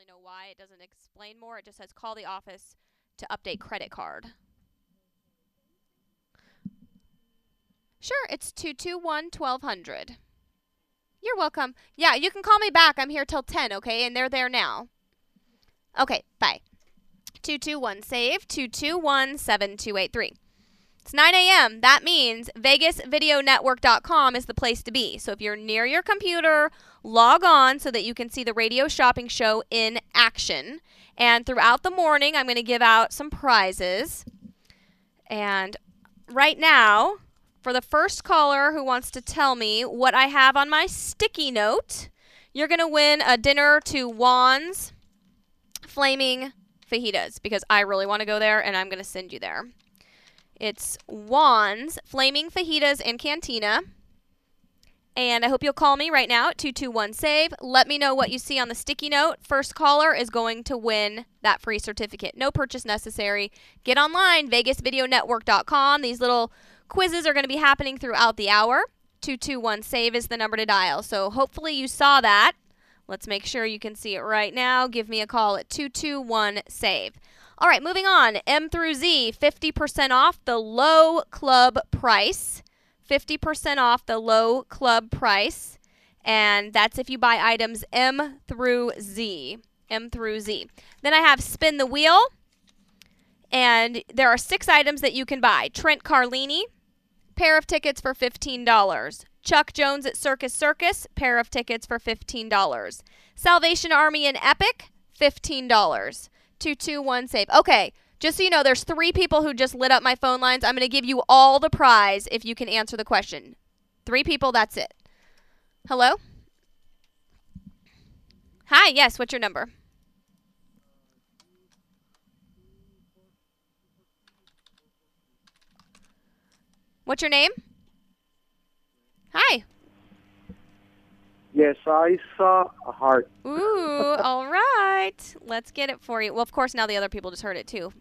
really know why. It doesn't explain more. It just says call the office to update credit card. Sure, it's 221 1200. You're welcome. Yeah, you can call me back. I'm here till 10, okay? And they're there now. Okay, bye. 221 save 221 7283. It's 9 a.m. That means VegasVideoNetwork.com is the place to be. So if you're near your computer, log on so that you can see the radio shopping show in action. And throughout the morning, I'm going to give out some prizes. And right now, for the first caller who wants to tell me what I have on my sticky note, you're going to win a dinner to Juan's Flaming Fajitas because I really want to go there and I'm going to send you there. It's Juan's Flaming Fajitas and Cantina. And I hope you'll call me right now at 221 SAVE. Let me know what you see on the sticky note. First caller is going to win that free certificate. No purchase necessary. Get online, vegasvideonetwork.com. These little quizzes are going to be happening throughout the hour. 221 SAVE is the number to dial. So hopefully you saw that. Let's make sure you can see it right now. Give me a call at 221 SAVE. All right, moving on. M through Z, 50% off the low club price. 50% off the low club price. And that's if you buy items M through Z. M through Z. Then I have Spin the Wheel. And there are six items that you can buy Trent Carlini, pair of tickets for $15. Chuck Jones at Circus Circus, pair of tickets for $15. Salvation Army and Epic, $15. 221 save. Okay, just so you know, there's three people who just lit up my phone lines. I'm going to give you all the prize if you can answer the question. Three people, that's it. Hello? Hi, yes, what's your number? What's your name? Hi. Yes, I saw a heart. Ooh, all right. Let's get it for you. Well, of course, now the other people just heard it too.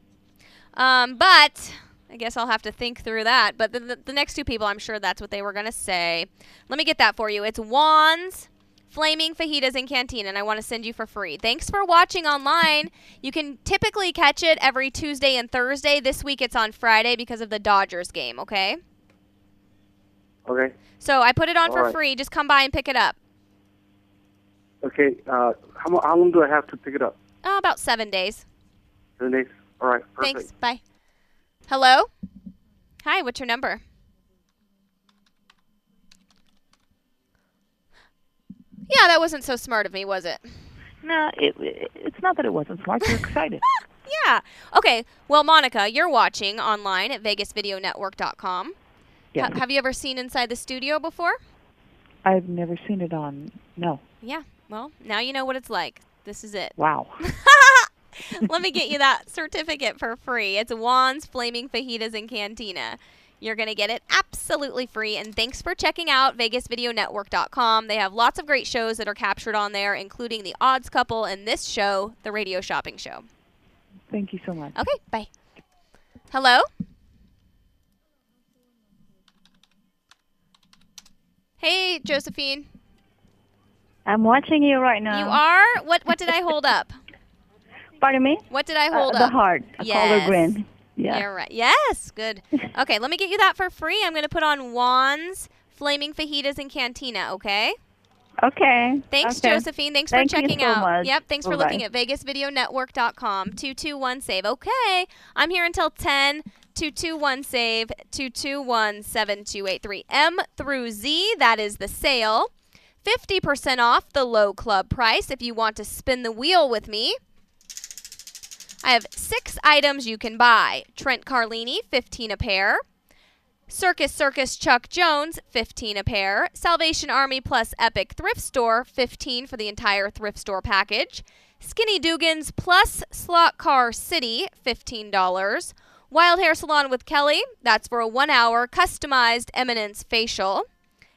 Um, but I guess I'll have to think through that. But the, the, the next two people, I'm sure that's what they were going to say. Let me get that for you. It's Juan's, Flaming Fajitas in Canteen, and I want to send you for free. Thanks for watching online. You can typically catch it every Tuesday and Thursday. This week it's on Friday because of the Dodgers game, okay? Okay. So I put it on All for right. free. Just come by and pick it up. Okay. Uh, how, how long do I have to pick it up? Oh, about seven days. Seven days. All right. Perfect. Thanks. Bye. Hello? Hi, what's your number? Yeah, that wasn't so smart of me, was it? No, it, it, it's not that it wasn't smart. You're excited. Yeah. Okay. Well, Monica, you're watching online at vegasvideonetwork.com. Yeah. Ha- have you ever seen inside the studio before? I've never seen it on. No. Yeah. Well, now you know what it's like. This is it. Wow. Let me get you that certificate for free. It's Juan's Flaming Fajitas and Cantina. You're going to get it absolutely free. And thanks for checking out VegasVideoNetwork.com. They have lots of great shows that are captured on there, including The Odds Couple and this show, The Radio Shopping Show. Thank you so much. Okay, bye. Hello? Hey, Josephine. I'm watching you right now. You are? What what did I hold up? Pardon me? What did I Uh, hold the up? heart. A Yes. green. Yeah. You're right. Yes, good. Okay, let me get you that for free. I'm going to put on Juan's Flaming Fajitas and Cantina, okay? Okay. Thanks, okay. Josephine. Thanks Thank for checking so out. much. Yep, thanks for Bye-bye. looking at vegasvideonetwork.com. 221 save. Okay. I'm here until 10. 221 save 221 7283. M through Z, that is the sale. 50% off the low club price if you want to spin the wheel with me. I have six items you can buy. Trent Carlini, 15 a pair. Circus Circus Chuck Jones, 15 a pair. Salvation Army plus Epic Thrift Store, 15 for the entire thrift store package. Skinny Dugan's plus Slot Car City, $15. Wild Hair Salon with Kelly, that's for a one hour customized Eminence facial,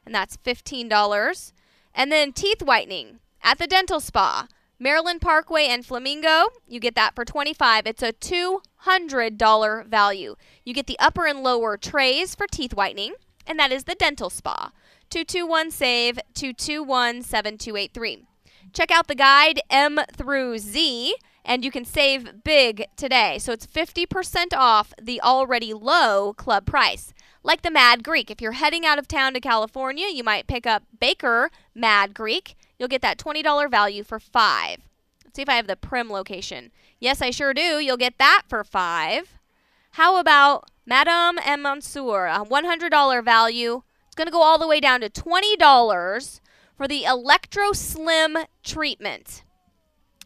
and that's $15. And then teeth whitening at the dental spa. Maryland Parkway and Flamingo, you get that for 25. It's a $200 value. You get the upper and lower trays for teeth whitening, and that is the dental spa. 221 save 221 7283. Check out the guide M through Z and you can save big today. So it's 50% off the already low club price. Like the Mad Greek. If you're heading out of town to California, you might pick up Baker Mad Greek. You'll get that $20 value for 5. Let's see if I have the Primm location. Yes, I sure do. You'll get that for 5. How about Madame and Monsieur, a $100 value. It's going to go all the way down to $20 for the Electro Slim treatment.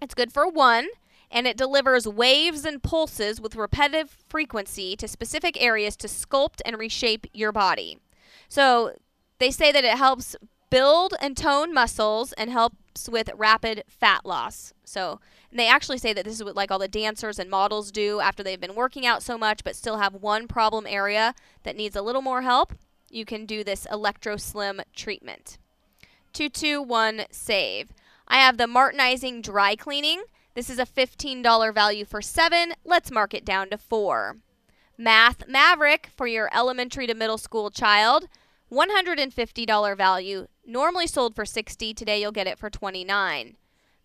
It's good for one, and it delivers waves and pulses with repetitive frequency to specific areas to sculpt and reshape your body. So they say that it helps build and tone muscles and helps with rapid fat loss. So and they actually say that this is what like all the dancers and models do after they've been working out so much but still have one problem area that needs a little more help. You can do this Electro Slim treatment. 221 save. I have the Martinizing dry cleaning. This is a $15 value for 7. Let's mark it down to 4. Math Maverick for your elementary to middle school child. $150 value. Normally sold for 60. Today you'll get it for 29.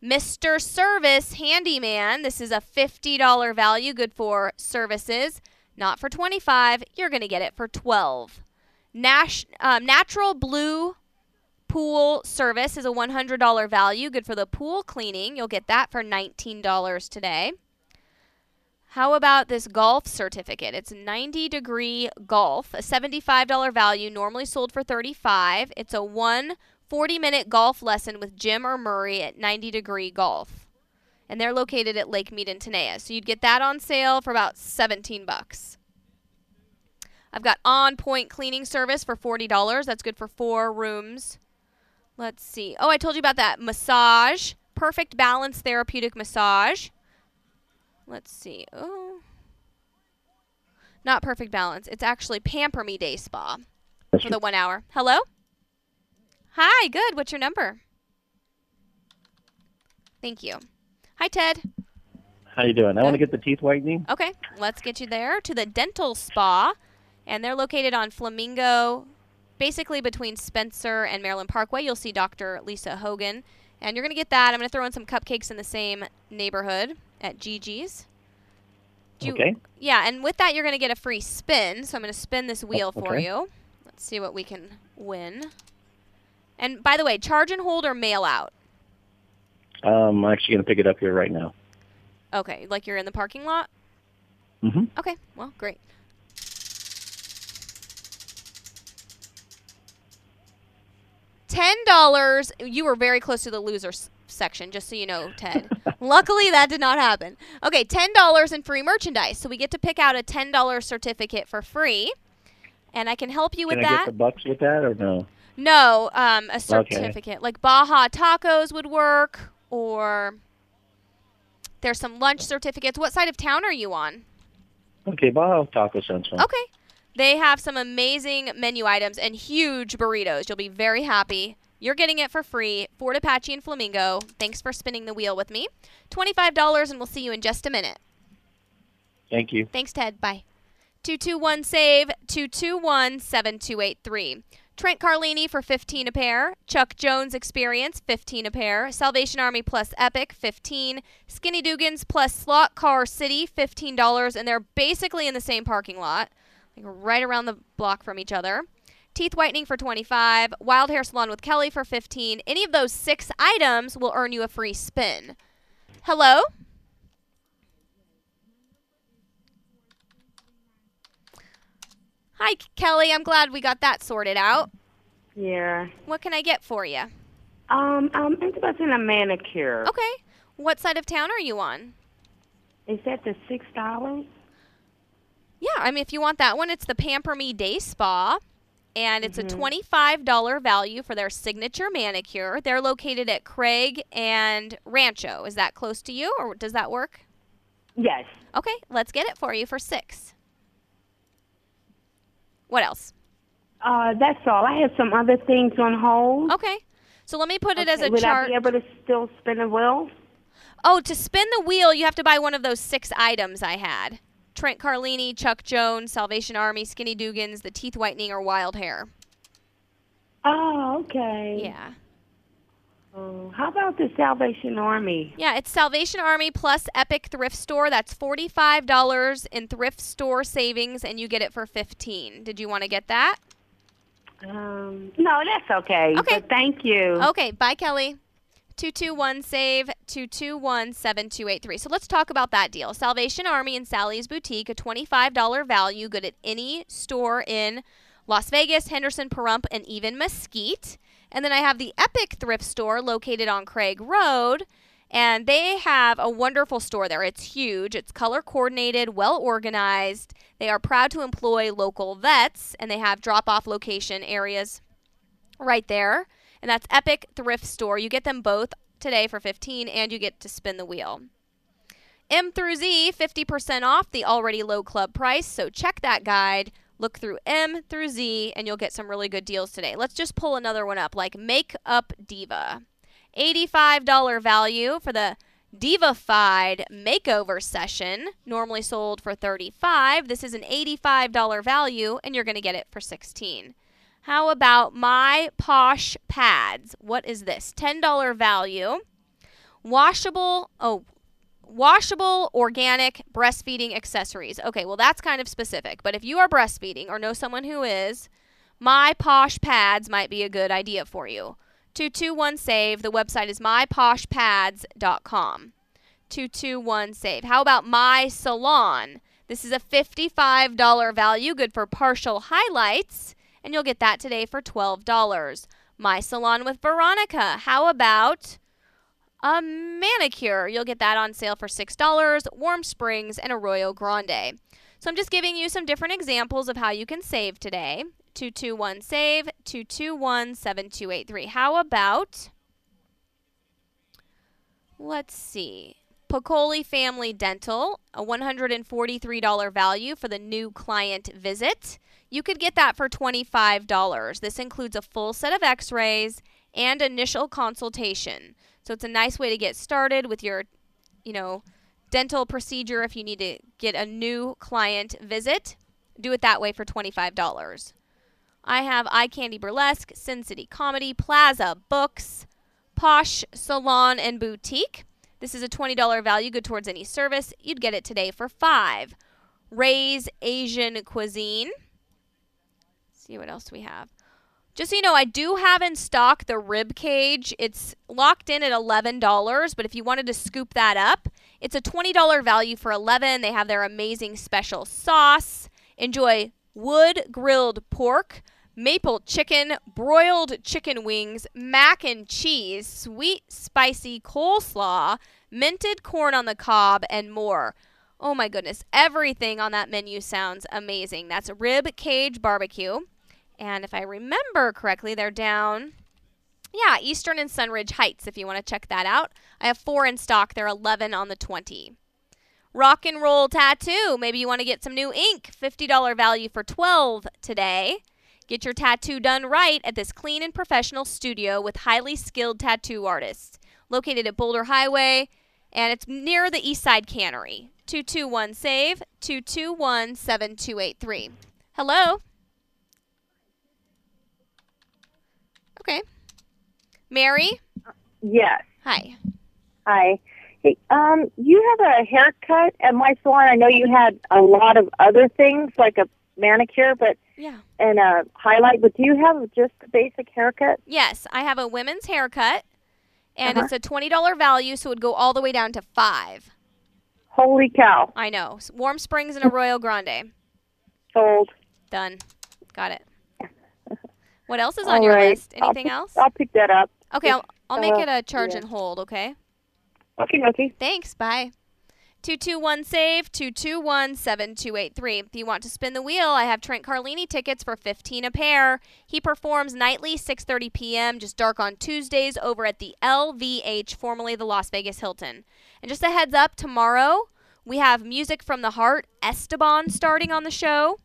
Mr. Service Handyman. This is a $50 value, good for services. Not for 25. You're going to get it for 12. Nash, um, Natural Blue Pool Service is a $100 value, good for the pool cleaning. You'll get that for $19 today. How about this golf certificate? It's 90 degree golf, a $75 value, normally sold for 35. It's a one 40 minute golf lesson with Jim or Murray at 90 degree golf. And they're located at Lake Mead and Tenaya. So you'd get that on sale for about 17 bucks. I've got on point cleaning service for $40. That's good for four rooms. Let's see. Oh, I told you about that massage. Perfect balance therapeutic massage. Let's see. Oh. Not perfect balance. It's actually Pamper Me Day Spa for the one hour. Hello? Hi, good. What's your number? Thank you. Hi, Ted. How you doing? I want to get the teeth whitening. Okay, let's get you there to the dental spa, and they're located on Flamingo, basically between Spencer and Maryland Parkway. You'll see Dr. Lisa Hogan, and you're gonna get that. I'm gonna throw in some cupcakes in the same neighborhood at Gigi's. Do you- Okay. Yeah, and with that, you're gonna get a free spin. So I'm gonna spin this wheel for okay. you. Let's see what we can win. And by the way, charge and hold or mail out. Um, I'm actually going to pick it up here right now. Okay, like you're in the parking lot. hmm Okay, well, great. Ten dollars. You were very close to the loser s- section, just so you know, Ted. Luckily, that did not happen. Okay, ten dollars in free merchandise. So we get to pick out a ten dollars certificate for free, and I can help you with Can I that. get the bucks with that or no? No, um, a Okay. certificate like Baja Tacos would work, or there's some lunch certificates. What side of town are you on? Okay, Baja Taco sounds fun. Okay. They have some amazing menu items and huge burritos. You'll be very happy. You're getting it for free. Fort Apache and Flamingo. Thanks for spinning the wheel with me. $25, and we'll see you in just a minute. Thank you. Thanks, Ted. Bye. 221 save 221 7283. Trent Carlini for 15 a pair. Chuck Jones Experience 15 a pair. Salvation Army plus Epic 15. Skinny Dugans plus Slot Car City $15 and they're basically in the same parking lot. Like right around the block from each other. Teeth whitening for 25, Wild Hair Salon with Kelly for 15. Any of those 6 items will earn you a free spin. Hello? Hi, Kelly. I'm glad we got that sorted out. Yeah. What can I get for you? Um, I'm interested in a manicure. Okay. What side of town are you on? Is that the six dollars? I mean, if you want that one, it's the Pamper Me Day Spa, and it's Mm-hmm. a twenty-five dollar value for their signature manicure. They're located at Craig and Rancho. Is that close to you, or does that work? Yes. Okay, let's get it for you for six. What else? Uh, that's all. I have some other things on hold. Okay, so let me put it as Okay, a Would chart. I be able to still spin the wheel? Oh, to spin the wheel, you have to buy one of those six items I had. Trent Carlini, Chuck Jones, Salvation Army, Skinny Dugans, the teeth whitening, or wild hair. Oh, okay. Yeah. Oh, how about the Salvation Army? Yeah, it's Salvation Army plus Epic Thrift Store. That's $45 in thrift store savings and you get it for 15. Did you want to get that? Um, no, that's okay. Okay. But thank you. Okay, bye Kelly. 221 save 221 7283. So let's talk about that deal. Salvation Army and Sally's Boutique, a $25 value, good at any store in Las Vegas, Henderson, Pahrump, and even Mesquite. And then I have the Epic Thrift Store located on Craig Road. And they have a wonderful store there. It's huge. It's color coordinated, well organized. They are proud to employ local vets, and they have drop off location areas right there. And that's Epic Thrift Store. You get them both today for 15 and you get to spin the wheel. M through Z, 50% off the already low club price. So check that guide. Look through M through Z and you'll get some really good deals today. Let's just pull another one up like Makeup Diva. $85 value for the Divafied makeover session, normally sold for 35. This is an $85 value and you're going to get it for 16. How about my Posh pads? What is this? $10 value. Washable, oh, washable organic breastfeeding accessories. Okay, well that's kind of specific, but if you are breastfeeding or know someone who is, my Posh pads might be a good idea for you. 221 save. The website is myposhpads.com. 221 save. How about my salon? This is a $55 value, good for partial highlights and you'll get that today for $12. My Salon with Veronica. How about a manicure? You'll get that on sale for $6, Warm Springs, and Arroyo Grande. So I'm just giving you some different examples of how you can save today. 221 save, 221 7283. How about, let's see, Pocoli Family Dental, a $143 value for the new client visit. You could get that for $25. This includes a full set of x rays and initial consultation. So it's a nice way to get started with your, you know, dental procedure if you need to get a new client visit. Do it that way for $25. I have Eye Candy Burlesque, Sin City Comedy, Plaza Books, Posh Salon and Boutique. This is a $20 value good towards any service. You'd get it today for 5. Ray's Asian Cuisine. see what else we have. Just so you know, I do have in stock the rib cage. It's locked in at $11, but if you wanted to scoop that up, it's a $20 value for 11. They have their amazing special sauce. Enjoy wood grilled pork, maple chicken, broiled chicken wings, mac and cheese, sweet spicy coleslaw, minted corn on the cob, and more. Oh my goodness, everything on that menu sounds amazing. That's Rib Cage Barbecue. And if I remember correctly, they're down, yeah, Eastern and Sunridge Heights if you want to check that out. I have four in stock. They're 11 on the 20. Rock and roll tattoo. Maybe you want to get some new ink. $50 value for 12 today. Get your tattoo done right at this clean and professional studio with highly skilled tattoo artists. Located at Boulder Highway, and it's near the East Side Cannery. 221 SAVE 221 7283. Hello? Okay. Mary? Yes. Hi. Hi. Hey, um, you have a haircut at my salon. I know you had a lot of other things like a manicure, but Yeah. and a highlight. But do you have just a basic haircut? Yes, I have a women's haircut, and Uh-huh. it's a $20 value, so it would go all the way down to 5 Holy cow! I know. Warm Springs and Arroyo Grande. Sold. Done. Got it. What else is on All your right. list? I'll Anything pick- else? I'll pick that up. Okay, I'll, I'll make uh, it a charge yeah. and hold, okay? Okay, okay. Thanks. Bye. 221 save 221 7283. If you want to spin the wheel, I have Trent Carlini tickets for 15 a pair. He performs nightly 6:30 p.m. just dark on Tuesdays over at the LVH, formerly the Las Vegas Hilton. And just a heads up, tomorrow we have Music from the Heart Esteban starting on the show.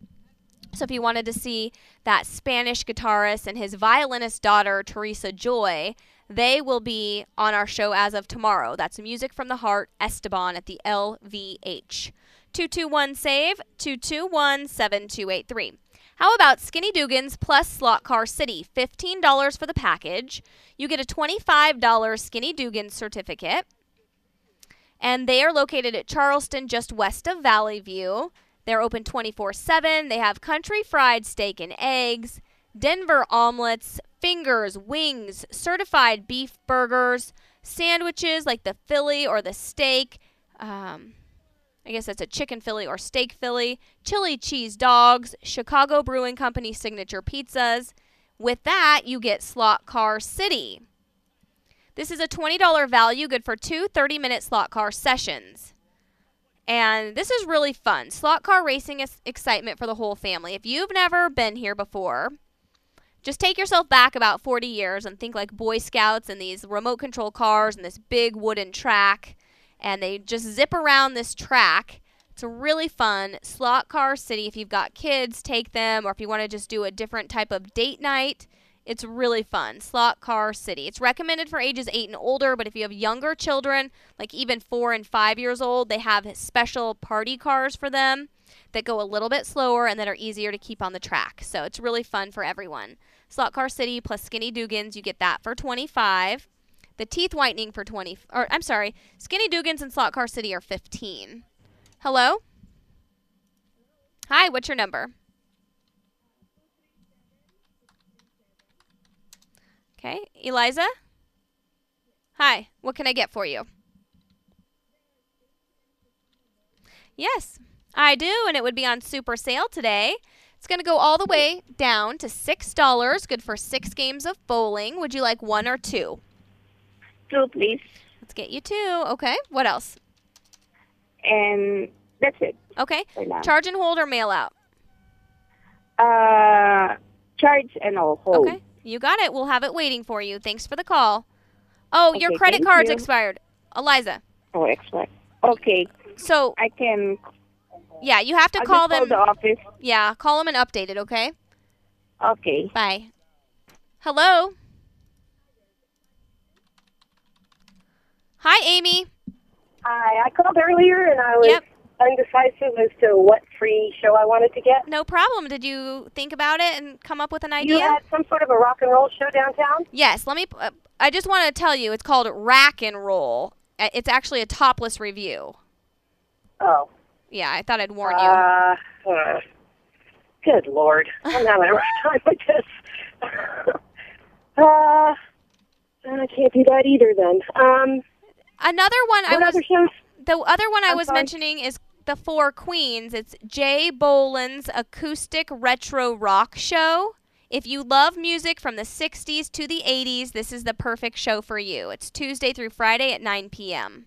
So if you wanted to see that Spanish guitarist and his violinist daughter Teresa Joy, they will be on our show as of tomorrow. That's Music from the Heart Esteban at the LVH. 221 save 221 7283. How about Skinny Dugan's plus Slot Car City? $15 for the package. You get a $25 Skinny Dugan certificate. And they are located at Charleston, just west of Valley View. They're open 24 7. They have country fried steak and eggs, Denver omelets, fingers, wings, certified beef burgers, sandwiches like the Philly or the steak. Um, I guess that's a chicken Philly or steak Philly, chili cheese dogs, Chicago Brewing Company signature pizzas. With that, you get Slot Car City. This is a $20 value, good for two 30 minute slot car sessions. And this is really fun. Slot car racing is excitement for the whole family. If you've never been here before, just take yourself back about 40 years and think like Boy Scouts and these remote control cars and this big wooden track. And they just zip around this track. It's a really fun. Slot Car City, if you've got kids, take them. Or if you want to just do a different type of date night, it's really fun. Slot Car City. It's recommended for ages 8 and older, but if you have younger children, like even 4 and 5 years old, they have special party cars for them that go a little bit slower and that are easier to keep on the track. So it's really fun for everyone. Slot Car City plus Skinny Dugans, you get that for 25. The teeth whitening for 20 or I'm sorry, Skinny Dugans and Slot Car City are 15. Hello? Hi, what's your number? Okay, Eliza? Hi, what can I get for you? Yes, I do, and it would be on super sale today. It's going to go all the way down to $6, good for six games of bowling. Would you like one or two? Two, please. Let's get you two. Okay, what else? And that's it Okay, charge and hold or mail out? uh, charge and I'll hold. Okay, you got it. We'll have it waiting for you. Thanks for the call. Oh, your credit card's you. expired. Eliza. Oh, excellent. Okay, So, I can yeah, you have to I'll call them. the office. Yeah, call them and update it, okay? Okay. Bye. Hello? Hi, Amy. Hi, I called earlier and I was Yep. undecisive as to what free show I wanted to get. No problem. Did you think about it and come up with an idea? You had some sort of a rock and roll show downtown? Yes, let me. Uh, I just want to tell you, it's called Rack and Roll. Uh, It's actually a topless review. Oh. Yeah, I thought I'd warn you. Uh, uh, good lord. I'm having a rough time with this. uh, I can't do that either then. Um, Another one I was the other one I I'm was sorry? mentioning is the Four Queens. It's Jay Boland's acoustic retro rock show. If you love music from the 60s to the 80s, this is the perfect show for you. It's Tuesday through Friday at 9 p.m.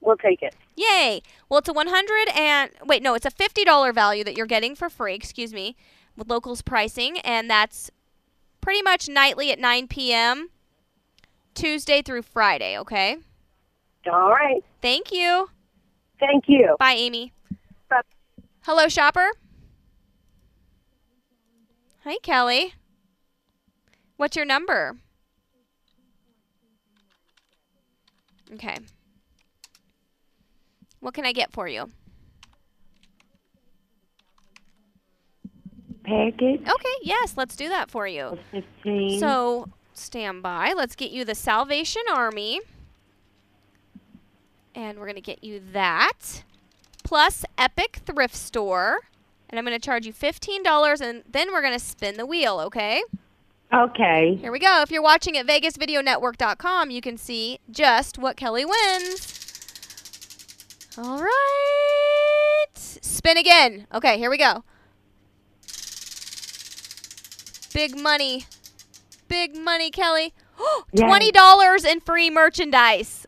We'll take it. Yay! Well, it's a 100 and wait, no, it's a $50 value that you're getting for free, excuse me, with locals pricing and that's pretty much nightly at 9 p.m. Tuesday through Friday, okay? All right. Thank you. Thank you. Bye, Amy. Bye. Hello, shopper. Hi, Kelly. What's your number? Okay. What can I get for you? Package Okay, yes, let's do that for you. fifteen. So, stand by. Let's get you the Salvation Army. And we're going to get you that. Plus Epic Thrift Store. And I'm going to charge you $15 and then we're going to spin the wheel, okay? okay. Here we go. If you're watching at vegasvideonetwork.com, you can see just what Kelly wins. All right. Spin again. Okay, here we go. Big money. Big money, Kelly. Yay. $20 in free merchandise.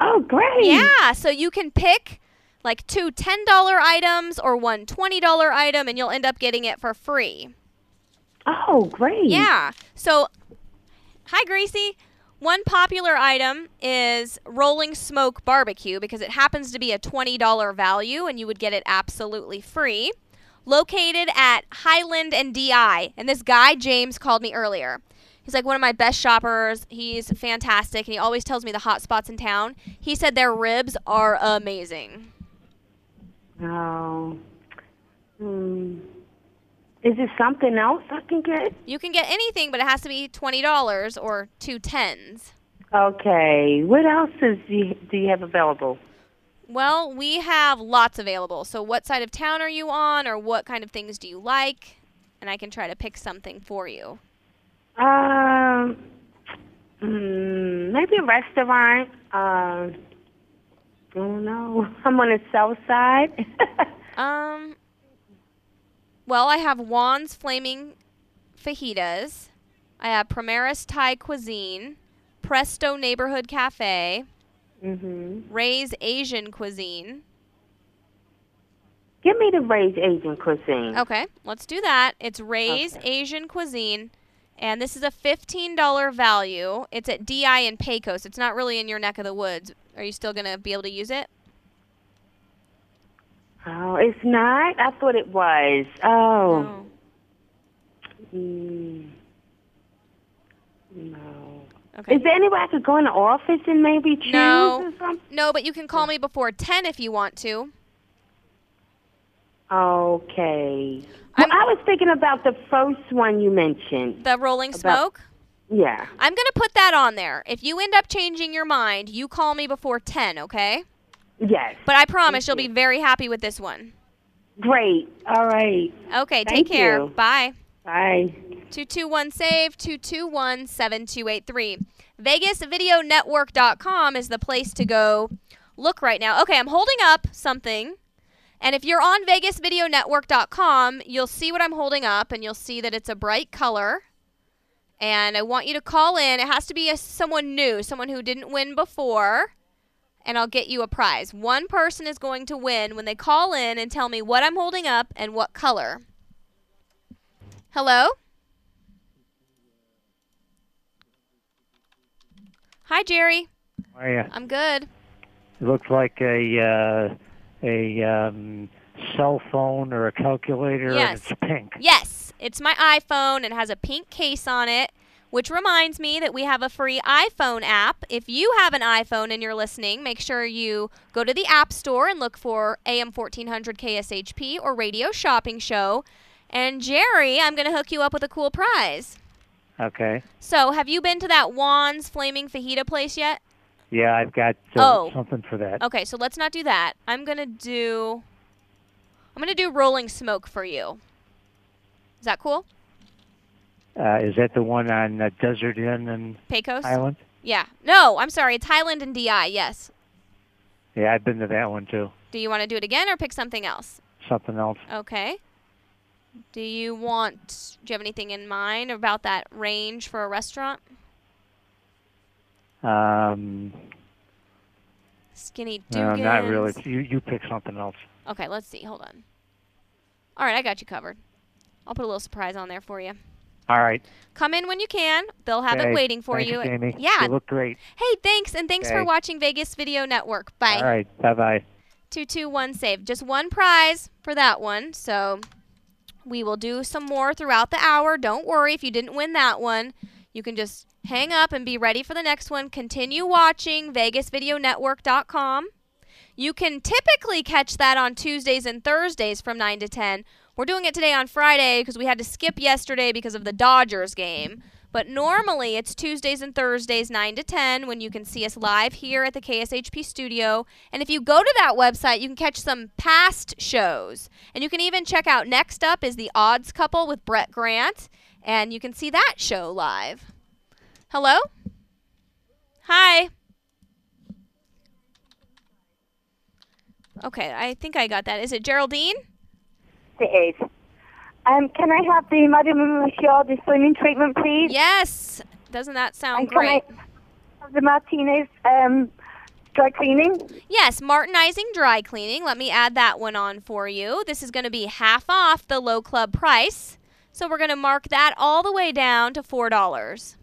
Oh, great. Yeah, so you can pick like two $10 items or one $20 item and you'll end up getting it for free. Oh, great. Yeah. So, hi, Gracie. One popular item is Rolling Smoke Barbecue because it happens to be a $20 value and you would get it absolutely free. Located at Highland and DI. And this guy, James, called me earlier. He's like one of my best shoppers. He's fantastic and he always tells me the hot spots in town. He said their ribs are amazing. Oh. Hmm. Is there something else I can get? You can get anything, but it has to be twenty dollars or two tens. Okay. What else is you, do you have available? Well, we have lots available. So, what side of town are you on, or what kind of things do you like? And I can try to pick something for you. Um, mm, maybe a restaurant. Um, I don't know. I'm on the south side. Um. Well, I have Juan's Flaming Fajitas. I have Primaris Thai Cuisine, Presto Neighborhood Cafe, mhm. Ray's Asian Cuisine. Give me the Ray's Asian cuisine. Okay, let's do that. It's Ray's Asian Cuisine, and this is a $15 value. It's at DI in Pecos. It's not really in your neck of the woods. Are you still going to be able to use it? Oh, it's not. I thought it was. Oh. No. Mm. No. Okay. Is there any way I could go in the office and maybe choose No. or something? No, but you can call me before 10 if you want to. Okay. Well, I was thinking about the first one you mentioned. The Rolling About- Smoke? Yeah. I'm going to put that on there. If you end up changing your mind, you call me before 10, okay? Yes. But I promise you'll be very happy with this one. Great. All right. Okay, Thank take care. you. Bye. Bye. 221 SAVE 221 7283. VegasVideoNetwork.com is the place to go look right now. Okay, I'm holding up something. And if you're on VegasVideoNetwork.com, you'll see what I'm holding up and you'll see that it's a bright color. And I want you to call in. It has to be a, someone new, someone who didn't win before. And I'll get you a prize. One person is going to win when they call in and tell me what I'm holding up and what color. Hello? Hi, Jerry. Oh, yeah. I'm good. It looks like a uh, a um, cell phone or a calculator, Yes. and it's pink. Yes, it's my iPhone It has a pink case on it, which reminds me that we have a free iPhone app. If you have an iPhone and you're listening, make sure you go to the App Store and look for AM 1400 KSHP or Radio Shopping Show. And Jerry, I'm going to hook you up with a cool prize. Okay. So, have you been to that Juan's Flaming Fajita place yet? Yeah, I've got uh, Oh. something for that. Okay, so let's not do that. I'm gonna do. I'm gonna do rolling smoke for you. Is that cool? Uh, is that the one on uh, Desert Inn and Pecos? Island? Yeah. No, I'm sorry. It's Highland and DI. Yes. Yeah, I've been to that one too. Do you want to do it again or pick something else? Something else. Okay. Do you want? Do you have anything in mind about that range for a restaurant? Um, Skinny no, Dugan's. not really. You you pick something else. Okay, let's see. Hold on. All right, I got you covered. I'll put a little surprise on there for you. All right. Come in when you can. They'll have it waiting for Thanks, you. Jamie. Yeah. You look great. Hey, thanks, and thanks for watching Vegas Video Network. Bye. All right. Bye bye. Two two one save. Just one prize for that one. So we will do some more throughout the hour. Don't worry if you didn't win that one. You can just hang up and be ready for the next one. Continue watching VegasVideoNetwork.com. You can typically catch that on Tuesdays and Thursdays from 9 to 10. We're doing it today on Friday because we had to skip yesterday because of the Dodgers game. But normally it's Tuesdays and Thursdays, 9 to 10, when you can see us live here at the KSHP studio. And if you go to that website, you can catch some past shows. And you can even check out Next Up is The Odds Couple with Brett Grant. And you can see that show live. Hello? Hi. Okay, I think I got that. Is it Geraldine? It is. Um, can I have the Madame Monsieur the swimming treatment, please? Yes. Doesn't that sound And can great? I have the Martinez um, dry cleaning? Yes, Martinizing Dry Cleaning. Let me add that one on for you. This is going to be half off the low club price. So we're going to mark that all the way down to $4.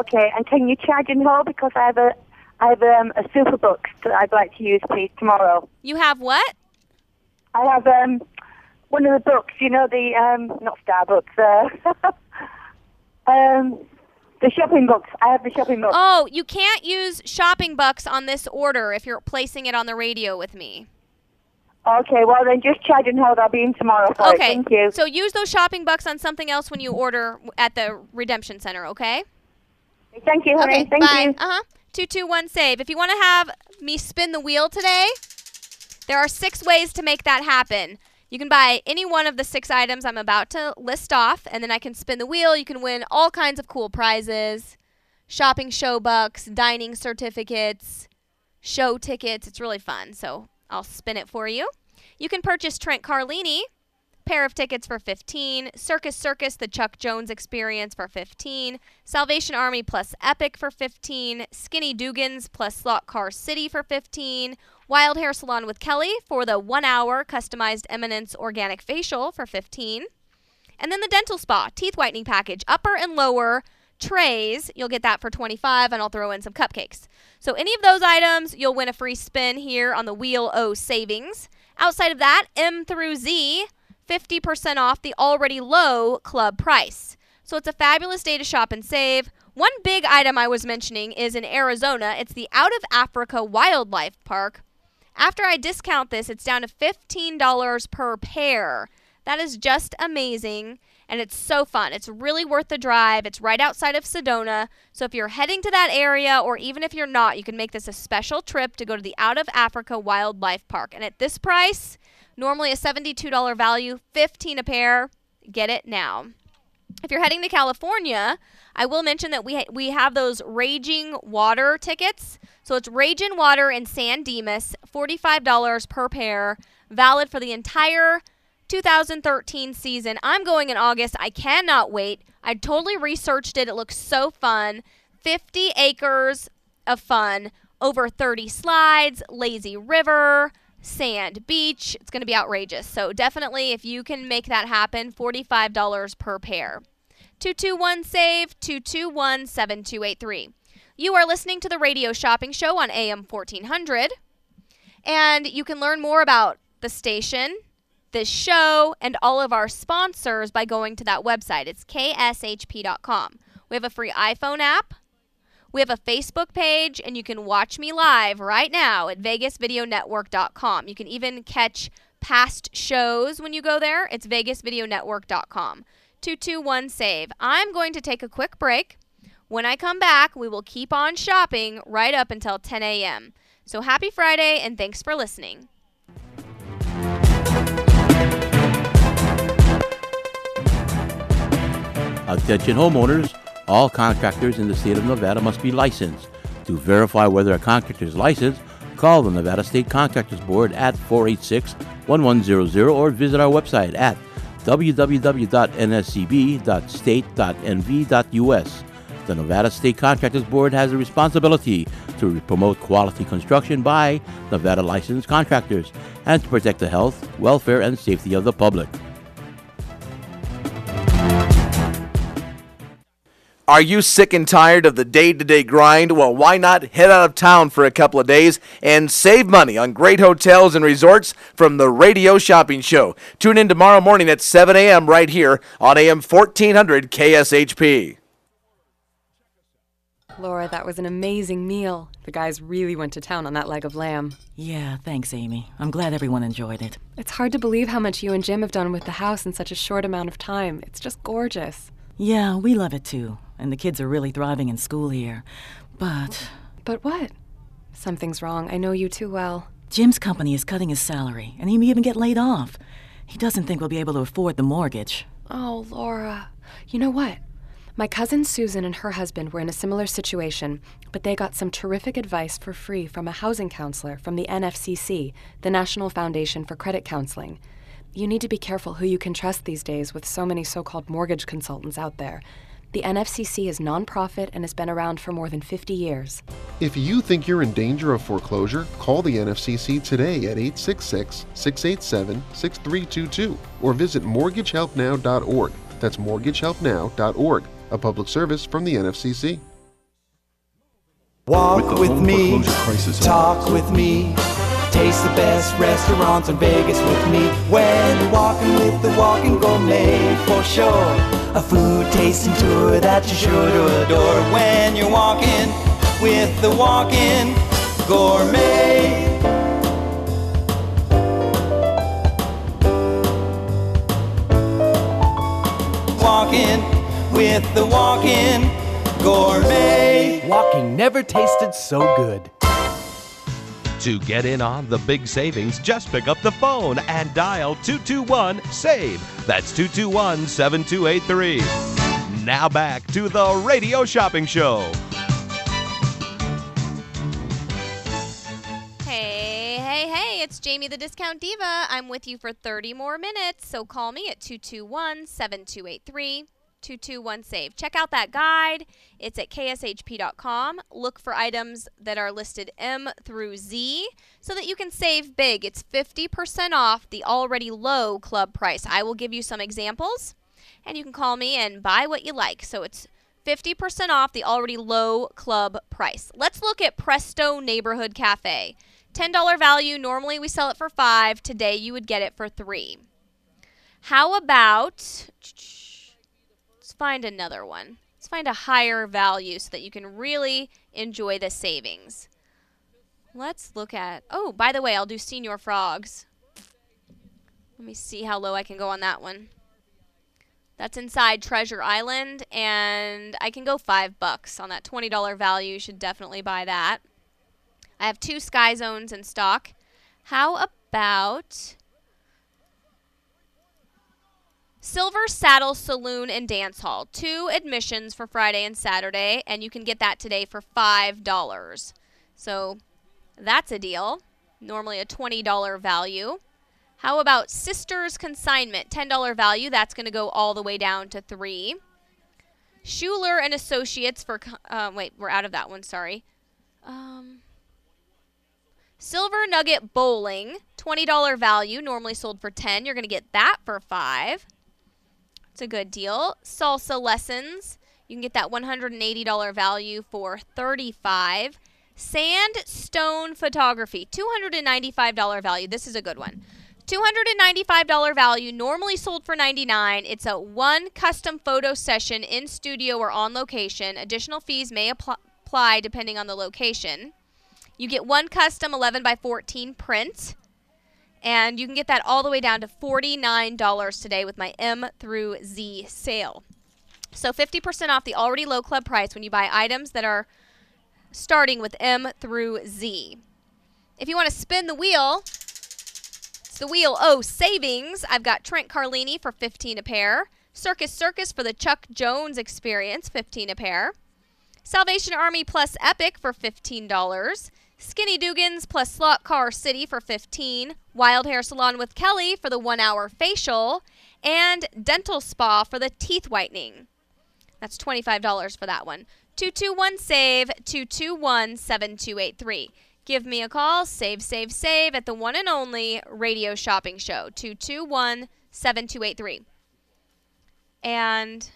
Okay, and can you charge in whole because I have a I have um, a super book that I'd like to use, please, tomorrow. You have what? I have um, one of the books, you know, the um, not Starbucks, uh, um, the shopping books. I have the shopping books. Oh, you can't use shopping bucks on this order if you're placing it on the radio with me. Okay, well then just charge and hold. I'll be in tomorrow for it. Okay. Thank you. So use those shopping bucks on something else when you order at the redemption center, okay? Thank you, honey. Okay, Thank bye. you. Uh huh. Two two one save. If you want to have me spin the wheel today, there are six ways to make that happen. You can buy any one of the six items I'm about to list off, and then I can spin the wheel. You can win all kinds of cool prizes, shopping show bucks, dining certificates, show tickets. It's really fun. So I'll spin it for you. You can purchase Trent Carlini pair of tickets for 15 circus circus the chuck jones experience for 15 salvation army plus epic for 15 skinny dugans plus slot car city for 15 wild hair salon with kelly for the one hour customized eminence organic facial for 15 and then the dental spa teeth whitening package upper and lower trays you'll get that for 25 and i'll throw in some cupcakes so any of those items you'll win a free spin here on the wheel o savings outside of that m through z 50% off the already low club price. So it's a fabulous day to shop and save. One big item I was mentioning is in Arizona. It's the Out of Africa Wildlife Park. After I discount this, it's down to $15 per pair. That is just amazing and it's so fun. It's really worth the drive. It's right outside of Sedona. So if you're heading to that area or even if you're not, you can make this a special trip to go to the Out of Africa Wildlife Park. And at this price, normally a $72 value, 15 a pair. Get it now. If you're heading to California, I will mention that we ha- we have those Raging Water tickets. So it's Raging Water in San Dimas, $45 per pair, valid for the entire 2013 season. I'm going in August. I cannot wait. I totally researched it. It looks so fun. 50 acres of fun, over 30 slides, lazy river, sand beach. It's going to be outrageous. So definitely if you can make that happen, $45 per pair. 221 save 221 7283. You are listening to the radio shopping show on AM 1400 and you can learn more about the station, this show, and all of our sponsors by going to that website. It's kshp.com. We have a free iPhone app. We have a Facebook page, and you can watch me live right now at vegasvideonetwork.com. You can even catch past shows when you go there. It's vegasvideonetwork.com. 221 save. I'm going to take a quick break. When I come back, we will keep on shopping right up until 10 a.m. So happy Friday, and thanks for listening. Attention homeowners, all contractors in the state of Nevada must be licensed. To verify whether a contractor is licensed, call the Nevada State Contractors Board at 486 1100 or visit our website at www.nscb.state.nv.us. The Nevada State Contractors Board has a responsibility to promote quality construction by Nevada licensed contractors and to protect the health, welfare, and safety of the public. Are you sick and tired of the day to day grind? Well, why not head out of town for a couple of days and save money on great hotels and resorts from the Radio Shopping Show? Tune in tomorrow morning at 7 a.m. right here on AM 1400 KSHP. Laura, that was an amazing meal. The guys really went to town on that leg of lamb. Yeah, thanks, Amy. I'm glad everyone enjoyed it. It's hard to believe how much you and Jim have done with the house in such a short amount of time. It's just gorgeous. Yeah, we love it too. And the kids are really thriving in school here. But. But what? Something's wrong. I know you too well. Jim's company is cutting his salary, and he may even get laid off. He doesn't think we'll be able to afford the mortgage. Oh, Laura. You know what? My cousin Susan and her husband were in a similar situation, but they got some terrific advice for free from a housing counselor from the NFCC, the National Foundation for Credit Counseling. You need to be careful who you can trust these days with so many so called mortgage consultants out there. The NFCC is nonprofit and has been around for more than 50 years. If you think you're in danger of foreclosure, call the NFCC today at 866 687 6322 or visit mortgagehelpnow.org. That's mortgagehelpnow.org, a public service from the NFCC. Walk With with, the home me, foreclosure crisis talk with me, taste the best restaurants in Vegas with me. When you're walking with the Walking Gourmet, for sure, a food tasting tour that you're sure to adore when you're walking with the walking gourmet. Walking with the walking gourmet. Walking never tasted so good. To get in on the big savings, just pick up the phone and dial 221 SAVE. That's 221 7283. Now back to the Radio Shopping Show. Hey, hey, hey, it's Jamie the Discount Diva. I'm with you for 30 more minutes, so call me at 221 7283. 221 save. Check out that guide. It's at kshp.com. Look for items that are listed M through Z so that you can save big. It's 50% off the already low club price. I will give you some examples and you can call me and buy what you like. So it's 50% off the already low club price. Let's look at Presto Neighborhood Cafe. $10 value. Normally we sell it for 5. Today you would get it for 3. How about find another one. Let's find a higher value so that you can really enjoy the savings. Let's look at, oh, by the way, I'll do Señor Frog's. Let me see how low I can go on that one. That's inside Treasure Island, and I can go five bucks on that $20 value. You should definitely buy that. I have two Sky Zones in stock. How about Silver Saddle Saloon and Dance Hall. Two admissions for Friday and Saturday, and you can get that today for $5. So that's a deal. Normally a $20 value. How about Sisters Consignment? $10 value. That's going to go all the way down to 3 Schuler and Associates for uh, wait, we're out of that one, sorry. Um, Silver Nugget Bowling, $20 value, normally sold for 10. You're going to get that for 5 it's a good deal. Salsa lessons. You can get that $180 value for 35 Sandstone photography, $295 value. This is a good one. $295 value, normally sold for 99 It's a one custom photo session in studio or on location. Additional fees may apply depending on the location. You get one custom 11 by 14 print. And you can get that all the way down to $49 today with my M through Z sale. So 50% off the already low club price when you buy items that are starting with M through Z. If you want to spin the wheel, it's the wheel O savings. I've got Trent Carlini for 15 a pair. Circus Circus for the Chuck Jones experience, 15 a pair. Salvation Army Plus Epic for $15. Skinny Dugans plus Slot Car City for 15, Wild Hair Salon with Kelly for the 1-hour facial, and Dental Spa for the teeth whitening. That's $25 for that one. 221 save 221 7283. Give me a call, save save save at the one and only Radio Shopping Show 221 7283. And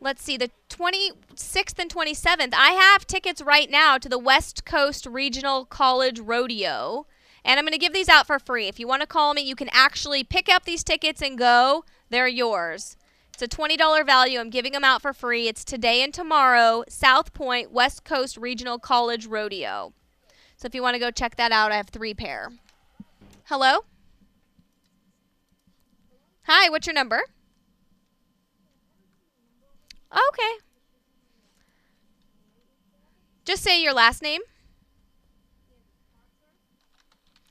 let's see, the 26th and 27th, I have tickets right now to the West Coast Regional College Rodeo. And I'm going to give these out for free. If you want to call me, you can actually pick up these tickets and go. They're yours. It's a $20 value. I'm giving them out for free. It's today and tomorrow, South Point West Coast Regional College Rodeo. So if you want to go check that out, I have three pair. Hello? Hi, what's your number? Okay. Just say your last name.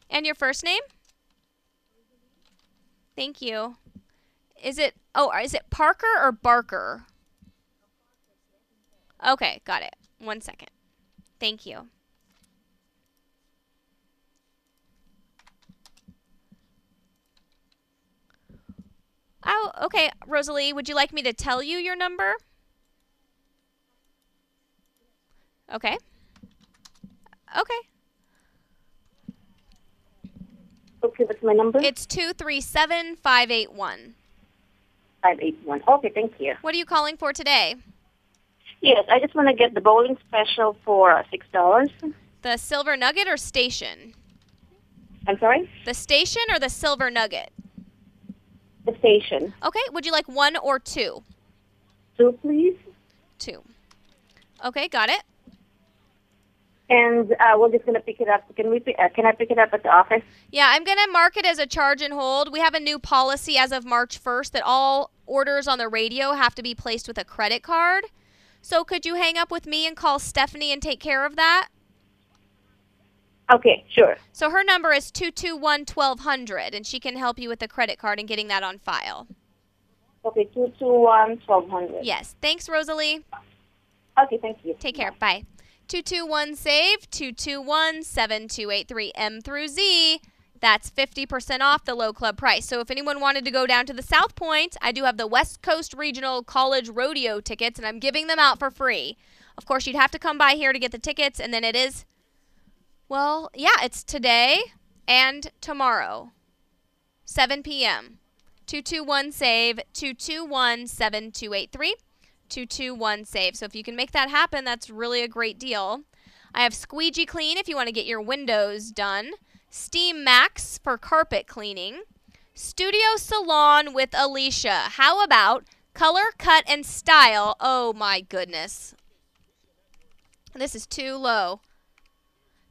And your first name? Thank you. Is it oh, is it Parker or Barker? Okay, got it. One second. Thank you. Oh, okay, Rosalie, would you like me to tell you your number? Okay. Okay. Okay, what's my number? It's 237 581. 581. Okay, thank you. What are you calling for today? Yes, I just want to get the bowling special for uh, $6. The silver nugget or station? I'm sorry? The station or the silver nugget? The station. Okay, would you like one or two? Two, please. Two. Okay, got it and uh, we're just going to pick it up. Can we? Uh, can I pick it up at the office? Yeah, I'm going to mark it as a charge and hold. We have a new policy as of March 1st that all orders on the radio have to be placed with a credit card. So could you hang up with me and call Stephanie and take care of that? Okay, sure. So her number is two two one twelve hundred, and she can help you with the credit card and getting that on file. Okay, two two one twelve hundred. Yes. Thanks, Rosalie. Okay, thank you. Take care. Bye. Bye. 221-SAVE, 221-7283 M through Z. That's 50% off the low club price. So if anyone wanted to go down to the South Point, I do have the West Coast Regional College Rodeo tickets, and I'm giving them out for free. Of course, you'd have to come by here to get the tickets, and then it is, well, yeah, it's today and tomorrow, 7 p.m. 221 SAVE, 221 7283. 221 save. So if you can make that happen, that's really a great deal. I have Squeegee Clean if you want to get your windows done. Steam Max for carpet cleaning. Studio Salon with Alicia. How about color, cut, and style? Oh my goodness. This is too low.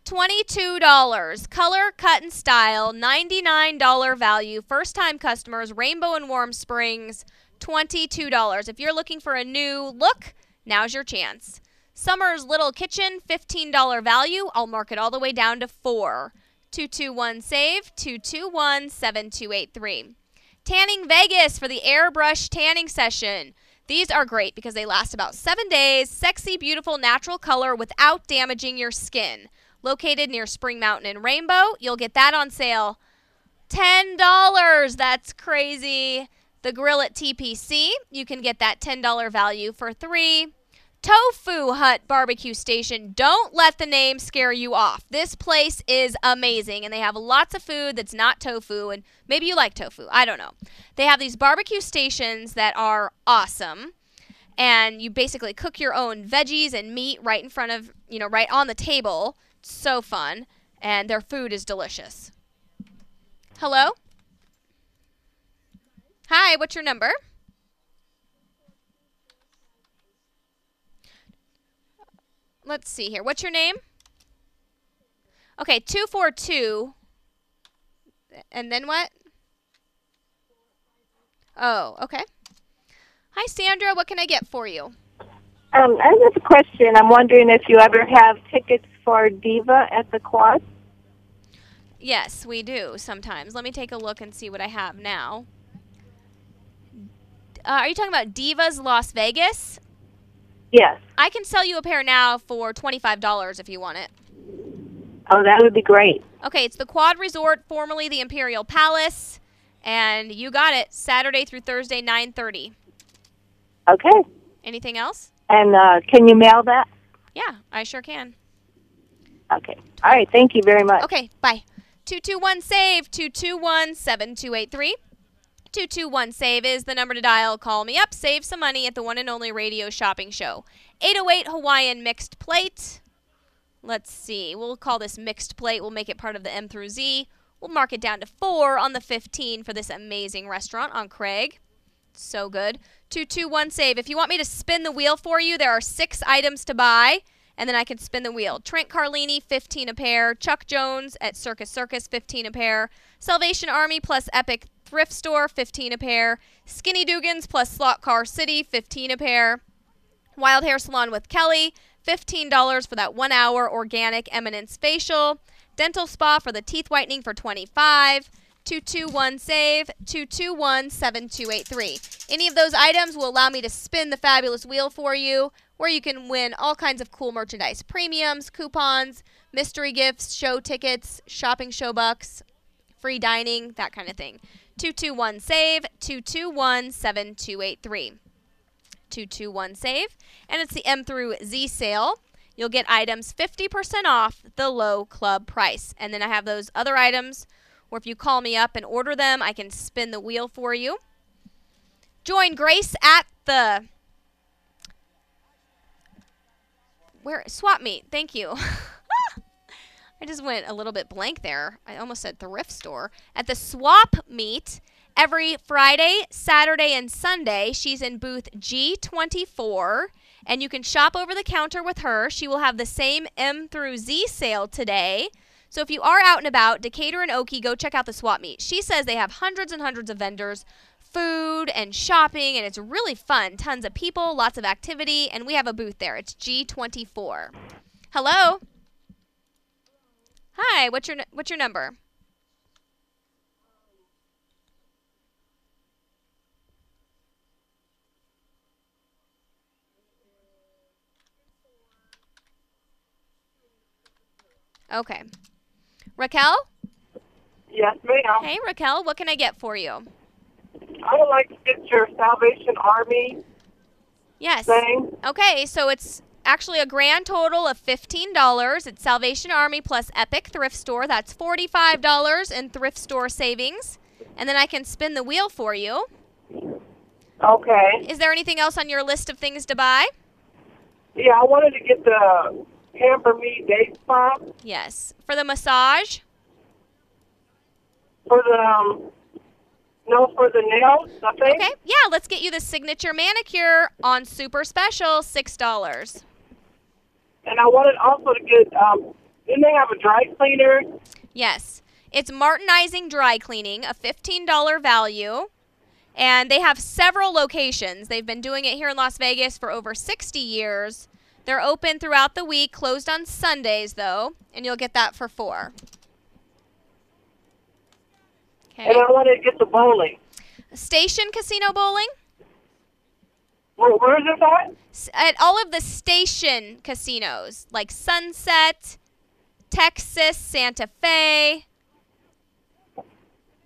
$22. Color, cut, and style. $99 value. First time customers. Rainbow and Warm Springs. $22. If you're looking for a new look, now's your chance. Summer's Little Kitchen, $15 value. I'll mark it all the way down to 4. 221 save 221 7283. Tanning Vegas for the airbrush tanning session. These are great because they last about 7 days. Sexy, beautiful, natural color without damaging your skin. Located near Spring Mountain and Rainbow, you'll get that on sale. $10. That's crazy. The grill at TPC, you can get that $10 value for 3. Tofu Hut Barbecue Station. Don't let the name scare you off. This place is amazing, and they have lots of food that's not tofu, and maybe you like tofu. I don't know. They have these barbecue stations that are awesome, and you basically cook your own veggies and meat right in front of, you know, right on the table. So fun, and their food is delicious. Hello? Hi, what's your number? Let's see here. What's your name? Okay, 242. And then what? Oh, okay. Hi, Sandra. What can I get for you? Um, I have a question. I'm wondering if you ever have tickets for Diva at the Quad. Yes, we do sometimes. Let me take a look and see what I have now. Uh, are you talking about Divas Las Vegas? Yes. I can sell you a pair now for $25 if you want it. Oh, that would be great. Okay, it's the Quad Resort, formerly the Imperial Palace, and you got it Saturday through Thursday, 9:30. Okay. Anything else? And uh, can you mail that? Yeah, I sure can. Okay. All right. Thank you very much. Okay, bye. 221 save 221 7283. 221 save is the number to dial. Call me up. Save some money at the one and only radio shopping show. 808 Hawaiian mixed plate. Let's see. We'll call this mixed plate. We'll make it part of the M through Z. We'll mark it down to 4 on the 15 for this amazing restaurant on Craig. So good. 221 save. If you want me to spin the wheel for you, there are 6 items to buy and then I can spin the wheel. Trent Carlini, 15 a pair. Chuck Jones at Circus Circus, 15 a pair. Salvation Army plus Epic Thrift Store, 15 a pair. Skinny Dugans plus Slot Car City, 15 a pair. Wild Hair Salon with Kelly, $15 for that one hour organic Eminence facial. Dental Spa for the teeth whitening for 25 221 save 221 7283. Any of those items will allow me to spin the fabulous wheel for you where you can win all kinds of cool merchandise, premiums, coupons, mystery gifts, show tickets, shopping show bucks, free dining, that kind of thing. 221 save 221 7283. 221 save and it's the M through Z sale. You'll get items 50% off the low club price. And then I have those other items or if you call me up and order them, I can spin the wheel for you. Join Grace at the where swap meet. Thank you. I just went a little bit blank there. I almost said thrift store. At the swap meet every Friday, Saturday, and Sunday, she's in booth G24 And you can shop over the counter with her. She will have the same M through Z sale today. So if you are out and about, Decatur and Oakey, go check out the swap meet. She says they have hundreds and hundreds of vendors, food and shopping, and it's really fun. Tons of people, lots of activity, and we have a booth there. It's G24. Hello. Hi. What's your what's your number? Okay. Raquel? Yes, ma'am. Hey, Raquel, what can I get for you? I would like to get your Salvation Army Yes. thing. Okay, so it's actually a grand total of $15. It's Salvation Army plus Epic Thrift Store. That's $45 in thrift store savings. And then I can spin the wheel for you. Okay. Is there anything else on your list of things to buy? Yeah, I wanted to get the Pamper Me Day Spa Yes. For the massage? for the um, no for the nails. I think. Okay. Yeah, let's get you the signature manicure on super special, $6. And I wanted also to get um, didn't they have a dry cleaner? Yes. It's Martinizing Dry Cleaning, a $15 value. And they have several locations. They've been doing it here in Las Vegas for over 60 years. They're open throughout the week, closed on Sundays, though, and you'll get that for four. Okay. And I wanted to get the bowling. Station Casino Bowling? Where, where is this at? At all of the station casinos, like Sunset, Texas, Santa Fe.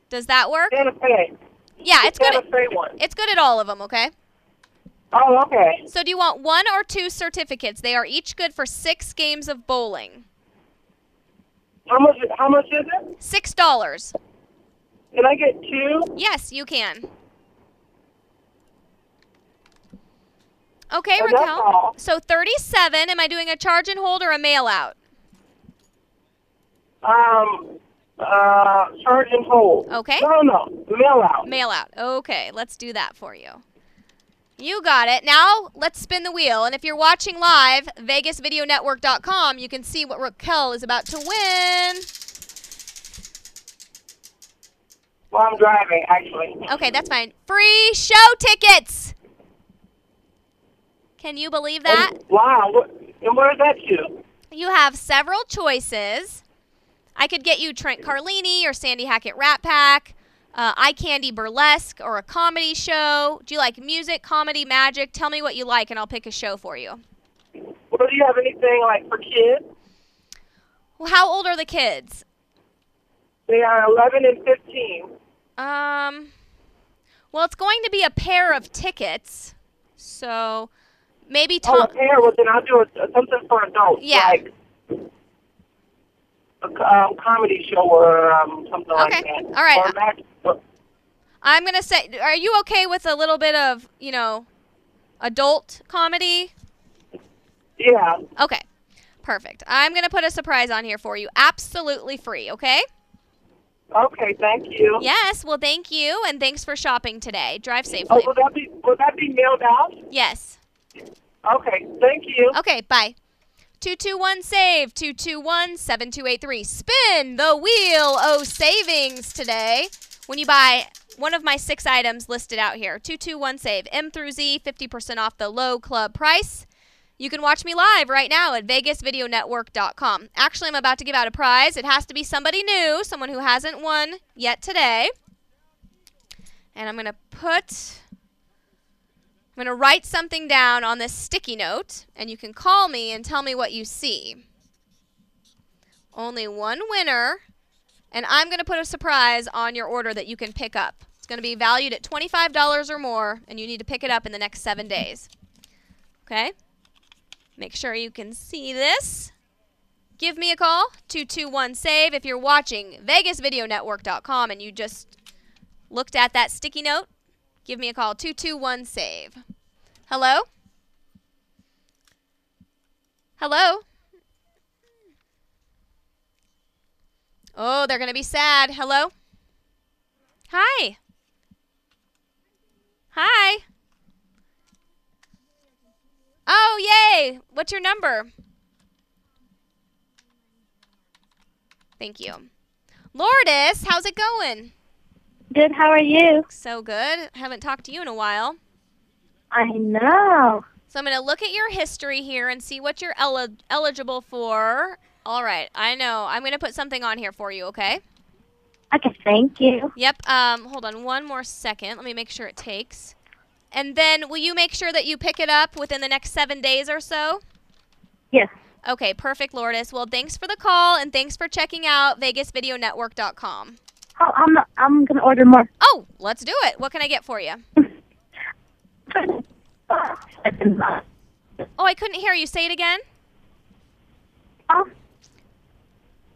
Does that work? Santa Fe. Yeah, it's good. Santa Fe one. It's good at all of them, okay? Oh, okay. So do you want one or two certificates? They are each good for six games of bowling. How much? How much is it? Six dollars. Can I get two? Yes, you can. Okay, Oh, Raquel. So thirty-seven. Am I doing a charge and hold or a mail out? Um, uh, charge and hold. Okay. No, no, mail out. Mail out. Okay, let's do that for you. You got it. Now let's spin the wheel. And if you're watching live, VegasVideoNetwork.com, you can see what Raquel is about to win. Well, I'm driving actually. Okay, that's fine. Free show tickets. Can you believe that? Wow. What, and where's that to? You have several choices. I could get you Trent Carlini or Sandy Hackett Rat Pack, uh, Eye Candy Burlesque, or a comedy show. Do you like music, comedy, magic? Tell me what you like, and I'll pick a show for you. Well, do you have anything like for kids? Well, how old are the kids? They are 11 and 15. Um, well, it's going to be a pair of tickets, so maybe Oh, a Tom. pair. Well, then I'll do a, something for adults. Yeah. Like a um, comedy show or um, something like Okay. that. All right. Or- I'm gonna say, are you okay with a little bit of, you know, adult comedy? yeah. Okay, perfect. I'm gonna put a surprise on here for you, absolutely free. Okay? Okay. Thank you. Yes. Well, thank you, and thanks for shopping today. Drive oh, safely. Oh, will that be will that be mailed out? Yes. Okay. Thank you. Okay. Bye. 221 save 221 7283. Spin the wheel oh savings today when you buy one of my six items listed out here. 221 save M through Z 50% off the low club price. You can watch me live right now at vegasvideonetwork.com. Actually, I'm about to give out a prize. It has to be somebody new, someone who hasn't won yet today. And I'm going to put I'm going to write something down on this sticky note, and you can call me and tell me what you see. Only one winner, and I'm going to put a surprise on your order that you can pick up. It's going to be valued at $25 or more, and you need to pick it up in the next seven days. Okay? Make sure you can see this. Give me a call, 221 SAVE. If you're watching VegasVideoNetwork.com and you just looked at that sticky note, give me a call 221 save. Hello? Hello? Oh they're gonna be sad. Hello? Hi. Hi Oh, yay! What's your number? Thank you. Lourdes, how's it going? Good. How are you? So good. Haven't talked to you in a while. I know. So I'm going to look at your history here and see what you're eli- eligible for. All right. I know. I'm going to put something on here for you, okay? Okay. Thank you. Yep. Um, hold on one more second. Let me make sure it takes. And then will you make sure that you pick it up within the next seven days or so? Yes. Okay, perfect, Lourdes. Well, thanks for the call and thanks for checking out VegasVideoNetwork.com. Oh, I'm not, I'm gonna order more. Oh, let's do it. What can I get for you? Oh, I couldn't hear you. Say it again.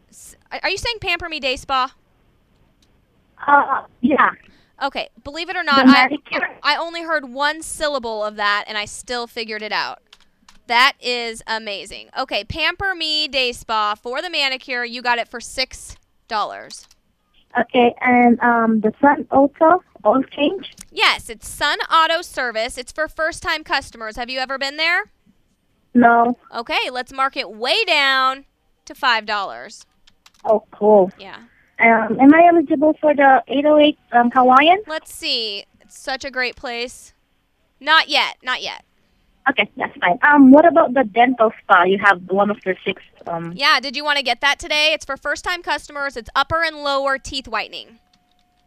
S- Are you saying Pamper Me Day Spa? Uh, yeah. Okay, believe it or not, I. I only heard one syllable of that and I still figured it out. That is amazing. Okay, Pamper Me Day Spa for the manicure. You got it for six dollars. Okay, and um, the sun auto oil change. Yes, it's Sun Auto Service. It's for first-time customers. Have you ever been there? No. Okay, let's mark it way down to five dollars. Oh, cool. Yeah. Um, am I eligible for the 808 um, Hawaiian? Let's see. It's such a great place. Not yet. Not yet. Okay, that's fine. Um, what about the dental spa? You have one of the six. Um, Yeah, did you want to get that today? It's for first-time customers. It's upper and lower teeth whitening.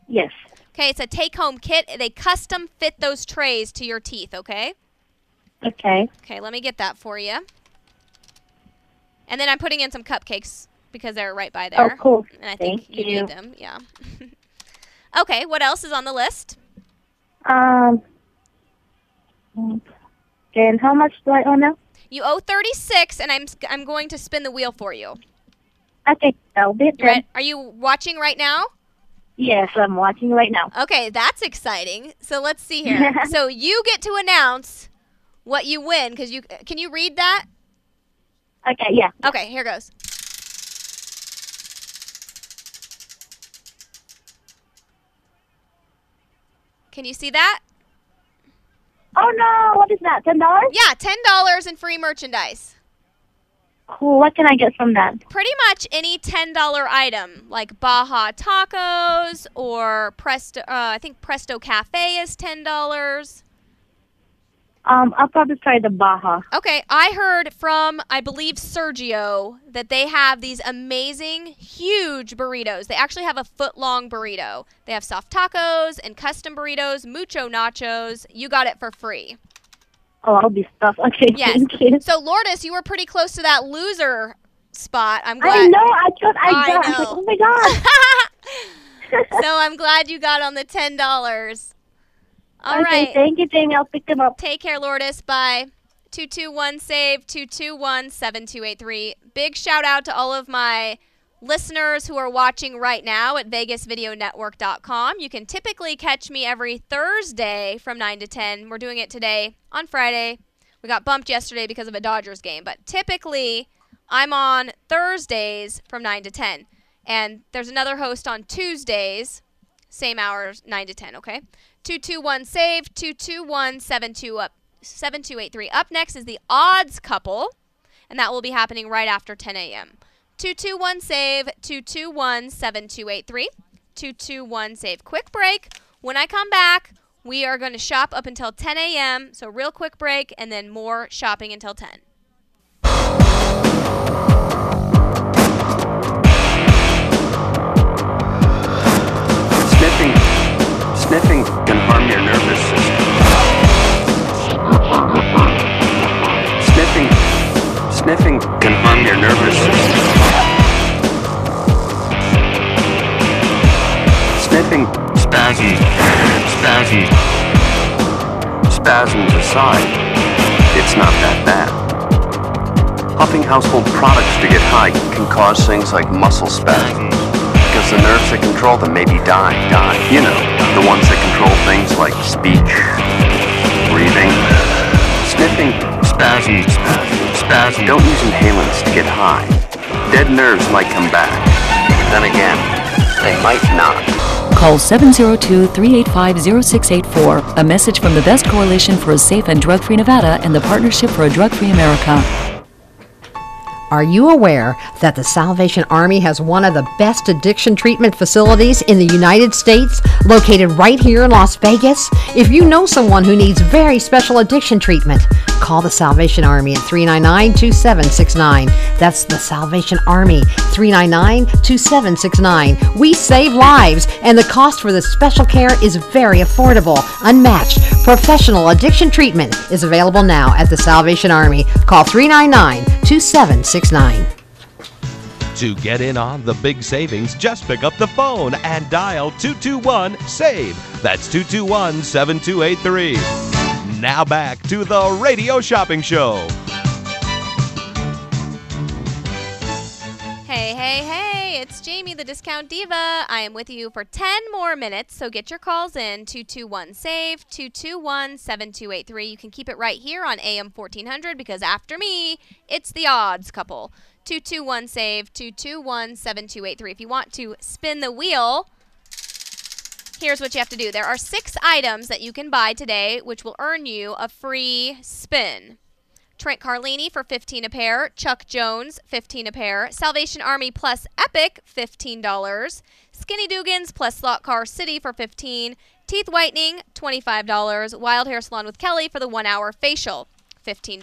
yes. Okay, it's a take-home kit. They custom fit those trays to your teeth, okay? Okay. Okay, let me get that for you. And then I'm putting in some cupcakes because they're right by there. Oh, cool. And I think Thank you, you. need them. Yeah. okay, what else is on the list? Um. And how much do I owe now? You owe 36 and I'm I'm going to spin the wheel for you. Okay, that'll be it then. Are you watching right now? Yes, I'm watching right now. Okay, that's exciting. So let's see here. so you get to announce what you win cuz you can you read that? Okay, yeah. Okay, here goes. Can you see that? Oh no! What is that? Ten dollars? Yeah, ten dollars in free merchandise. Cool. What can I get from that? Pretty much any ten dollar item, like Baja Tacos or Presto. Uh, I think Presto Cafe is ten dollars. Um, I'll probably try the Baja. Okay, I heard from I believe Sergio that they have these amazing, huge burritos. They actually have a foot long burrito. They have soft tacos and custom burritos, mucho nachos. You got it for free. Oh, I'll be stuffed. Okay, Yes. thank you. So Lourdes, you were pretty close to that loser spot. I'm glad. I know. I thought I, I got. I was like, oh my god. so I'm glad you got on the ten dollars. All okay, right. thank you, Jamie. I'll pick them up. Take care, Lourdes. Bye. 221 save 221 7283. Big shout out to all of my listeners who are watching right now at vegasvideonetwork.com. You can typically catch me every Thursday from 9 to 10. We're doing it today on Friday. We got bumped yesterday because of a Dodgers game, but typically I'm on Thursdays from 9 to 10. And there's another host on Tuesdays, same hours, 9 to 10, okay? 221 save 221 72 up 7283. Up next is the odds couple, and that will be happening right after 10 a.m. 221 save 221 7283. 221 save. Quick break. When I come back, we are going to shop up until 10 a.m. So, real quick break and then more shopping until 10. Sniffing, sniffing harm your nervous system. Sniffing, spasms, spasms, spasms aside, it's not that bad. Huffing household products to get high can cause things like muscle spasms because the nerves that control them may be dying, dying. You know, the ones that control things like speech, breathing, sniffing, spasms, spasms. Don't use inhalants to get high. Dead nerves might come back. Then again, they might not. Call 702-385-0684. A message from the Best Coalition for a Safe and Drug-Free Nevada and the Partnership for a Drug-Free America. Are you aware that the Salvation Army has one of the best addiction treatment facilities in the United States, located right here in Las Vegas? If you know someone who needs very special addiction treatment, call the Salvation Army at 399 2769. That's the Salvation Army, 399 2769. We save lives, and the cost for this special care is very affordable, unmatched. Professional addiction treatment is available now at the Salvation Army. Call 399 2769. To get in on the big savings, just pick up the phone and dial 221 SAVE. That's 221 7283. Now back to the Radio Shopping Show. Discount Diva. I am with you for 10 more minutes, so get your calls in 221 SAVE, 221 7283. You can keep it right here on AM 1400 because after me, it's the odds couple. 221 SAVE, 221 7283. If you want to spin the wheel, here's what you have to do there are six items that you can buy today, which will earn you a free spin. Trent Carlini for 15 a pair, Chuck Jones 15 a pair, Salvation Army plus Epic $15, Skinny Dugans plus Slot Car City for 15, Teeth Whitening $25, Wild Hair Salon with Kelly for the 1 hour facial $15.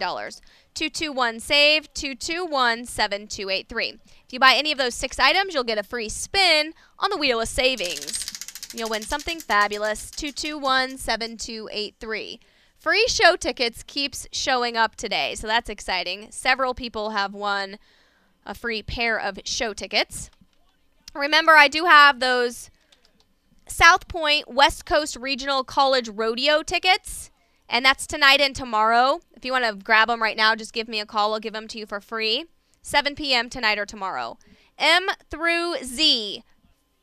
221 save 221 7283. If you buy any of those 6 items, you'll get a free spin on the wheel of savings. You'll win something fabulous 221 7283. Free show tickets keeps showing up today, so that's exciting. Several people have won a free pair of show tickets. Remember, I do have those South Point West Coast Regional College Rodeo tickets, and that's tonight and tomorrow. If you want to grab them right now, just give me a call. I'll give them to you for free. 7 p.m. tonight or tomorrow. M through Z,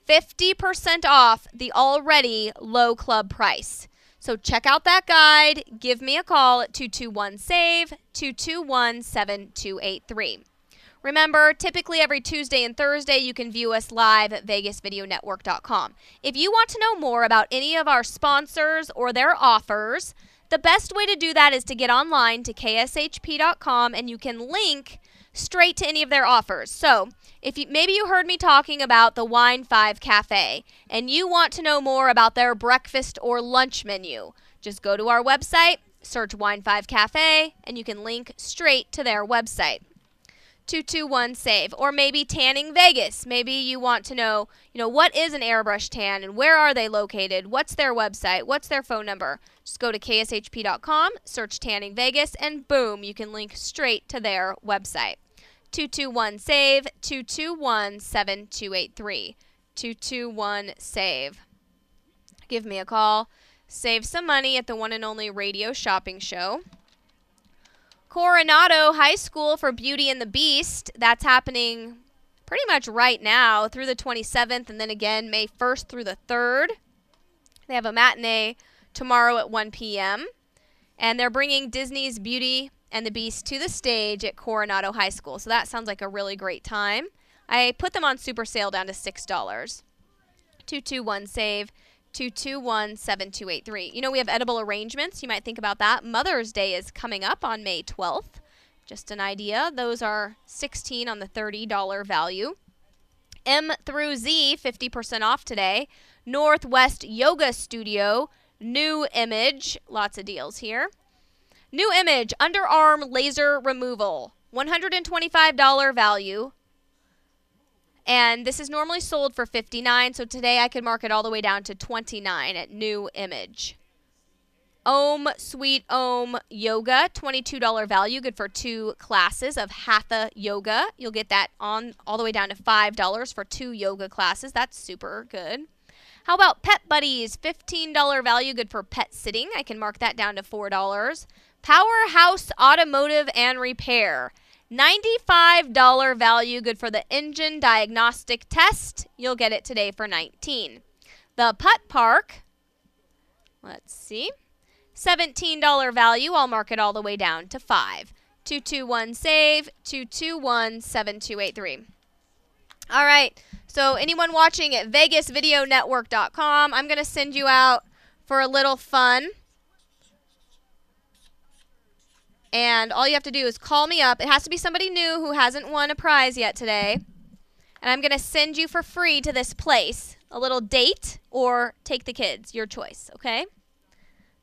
50% off the already low club price. So check out that guide. Give me a call at 221 SAVE 221 7283. Remember, typically every Tuesday and Thursday, you can view us live at VegasVideoNetwork.com. If you want to know more about any of our sponsors or their offers, the best way to do that is to get online to KSHP.com and you can link straight to any of their offers. So, if you, maybe you heard me talking about the Wine 5 Cafe and you want to know more about their breakfast or lunch menu, just go to our website, search Wine 5 Cafe, and you can link straight to their website. 221 save or maybe tanning vegas. Maybe you want to know you know what is an airbrush tan and where are they located? What's their website? What's their phone number? Just go to kshp.com search tanning vegas and boom you can link straight to their website. 221 save 221 7283 221 save. Give me a call. Save some money at the one and only radio shopping show Coronado High School for Beauty and the Beast. That's happening pretty much right now through the 27th and then again May 1st through the 3rd. They have a matinee tomorrow at 1 p.m. And they're bringing Disney's Beauty and the Beast to the stage at Coronado High School. So that sounds like a really great time. I put them on super sale down to $6. 221 save 221 7283. You know, we have edible arrangements. You might think about that. Mother's Day is coming up on May 12th. Just an idea. Those are 16 on the $30 value. M through Z, 50% off today. Northwest Yoga Studio, new image. Lots of deals here. New image, underarm laser removal. $125 value. And this is normally sold for 59 so today I could mark it all the way down to 29 at new image. Om Sweet Om Yoga, $22 value, good for two classes of Hatha Yoga. You'll get that on all the way down to $5 for two yoga classes. That's super good. How about Pet Buddies, $15 value, good for pet sitting. I can mark that down to $4. Powerhouse Automotive and Repair. $95 value, good for the engine diagnostic test. You'll get it today for 19. The Putt Park, let's see, $17 value. I'll mark it all the way down to 5. 221 save 221 7283. All right. So anyone watching at VegasVideoNetwork.com, I'm gonna send you out for a little fun. And all you have to do is call me up. It has to be somebody new who hasn't won a prize yet today. And I'm going to send you for free to this place. A little date or take the kids. Your choice, okay?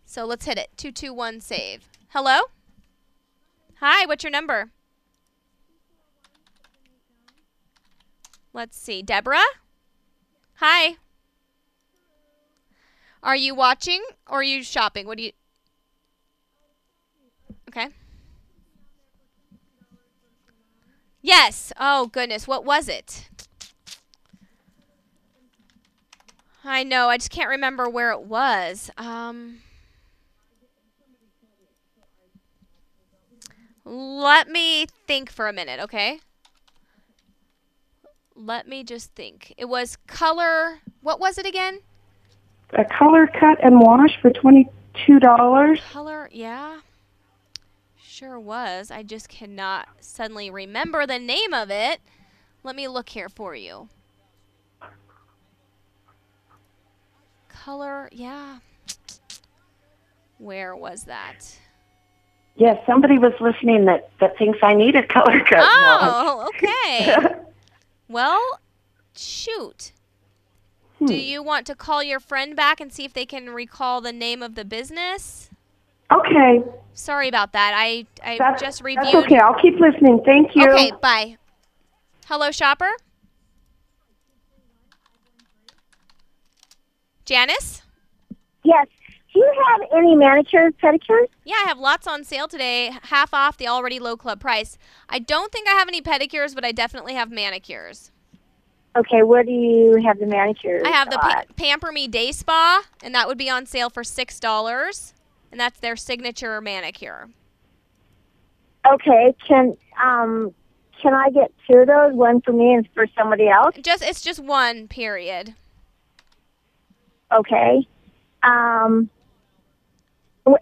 So let's hit it. 221 save. Hello? Hi, what's your number? Let's see. Deborah? Hi. Are you watching or are you shopping? What do you Okay. Yes. Oh goodness, what was it? I know, I just can't remember where it was. Um Let me think for a minute, okay? Let me just think. It was color. What was it again? A color cut and wash for twenty-two dollars. Color, yeah. Sure was. I just cannot suddenly remember the name of it. Let me look here for you. Color, yeah. Where was that? Yes, somebody was listening that that thinks I need a color code. Oh, okay. well, shoot. Do hmm. you want to call your friend back and see if they can recall the name of the business? Okay, Sorry about that. I, I that's, just reviewed. That's okay. I'll keep listening. Thank you. Okay, bye. Hello, shopper. Janice? Yes. Do you have any manicures, pedicures? Yeah, I have lots on sale today, half off the already low club price. I don't think I have any pedicures, but I definitely have manicures. Okay, where do you have the manicures? I have the pa- Pamper Me Day Spa, and that would be on sale for six dollars, and that's their signature manicure. Okay, can um can I get two of those? One for me and for somebody else? Just it's just one period. Okay. Um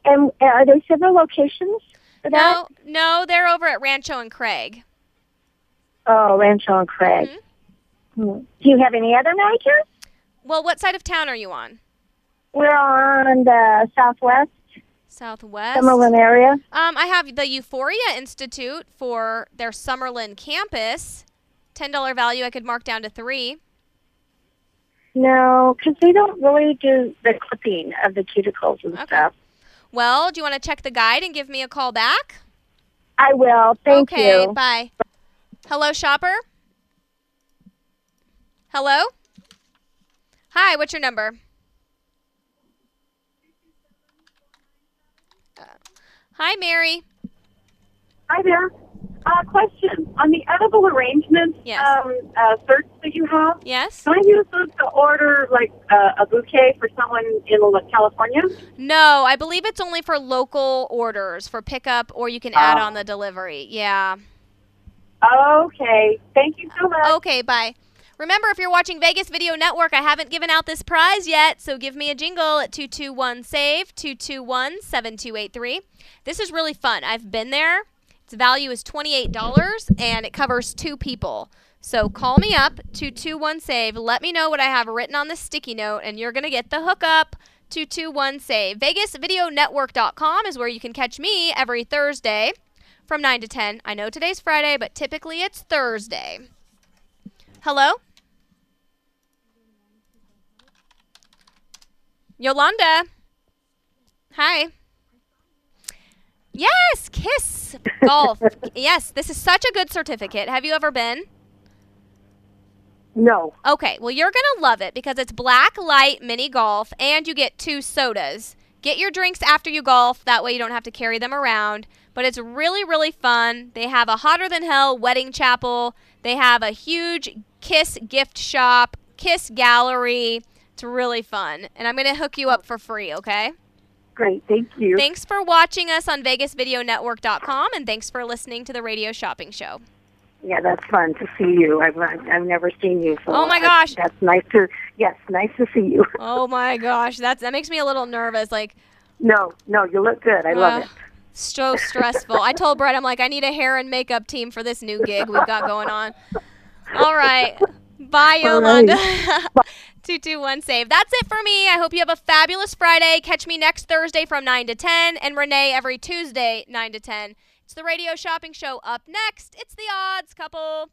and are there several locations for that? No, no, they're over at Rancho and Craig. Oh, Rancho and Craig. Mm-hmm. Hmm. Do you have any other manicures? Well, what side of town are you on? We're on the southwest Southwest. Summerlin area. Um, I have the Euphoria Institute for their Summerlin campus. Ten dollar value. I could mark down to three. No, because they don't really do the clipping of the cuticles and stuff. Well, do you want to check the guide and give me a call back? I will. Thank okay, you. Okay, bye. Hello, shopper. Hello. Hi. What's your number? Hi, Mary. Hi there. Uh, question on the edible arrangements Yes. um, uh, search that you have. Yes. Can I use those to order like uh, a bouquet for someone in California? No, I believe it's only for local orders for pickup, or you can add Oh. on the delivery. Yeah. Okay. Thank you so much. Okay, bye. Remember, if you're watching Vegas Video Network, I haven't given out this prize yet, so give me a jingle at 221 SAVE, 221 7283. This is really fun. I've been there. Its value is $28, and it covers two people. So call me up, 221 SAVE. Let me know what I have written on the sticky note, and you're going to get the hookup. 221 SAVE. VegasVideoNetwork.com is where you can catch me every Thursday from 9 to 10. I know today's Friday, but typically it's Thursday. Hello? Yolanda. Hi. Yes, Kiss Golf. yes, this is such a good certificate. Have you ever been? No. Okay, well, you're going to love it because it's black light mini golf and you get two sodas. Get your drinks after you golf. That way you don't have to carry them around. But it's really, really fun. They have a hotter than hell wedding chapel. They have a huge Kiss gift shop, Kiss gallery. It's really fun. And I'm going to hook you up for free, okay? Great. Thank you. Thanks for watching us on VegasVideoNetwork.com and thanks for listening to the Radio Shopping Show. Yeah, that's fun to see you. I've I've never seen you. So Oh, my gosh. That's nice to yes, nice to see you. Oh my gosh, that's that makes me a little nervous. Like, No, no, you look good. I love uh, it. So stressful. I told Brett, I'm like, I need a hair and makeup team for this new gig we've got going on. All right. Bye, right. Yolanda. 221 save. That's it for me. I hope you have a fabulous Friday. Catch me next Thursday from 9 to 10 and Renee every Tuesday 9 to 10. It's the radio shopping show up next. It's the odds couple.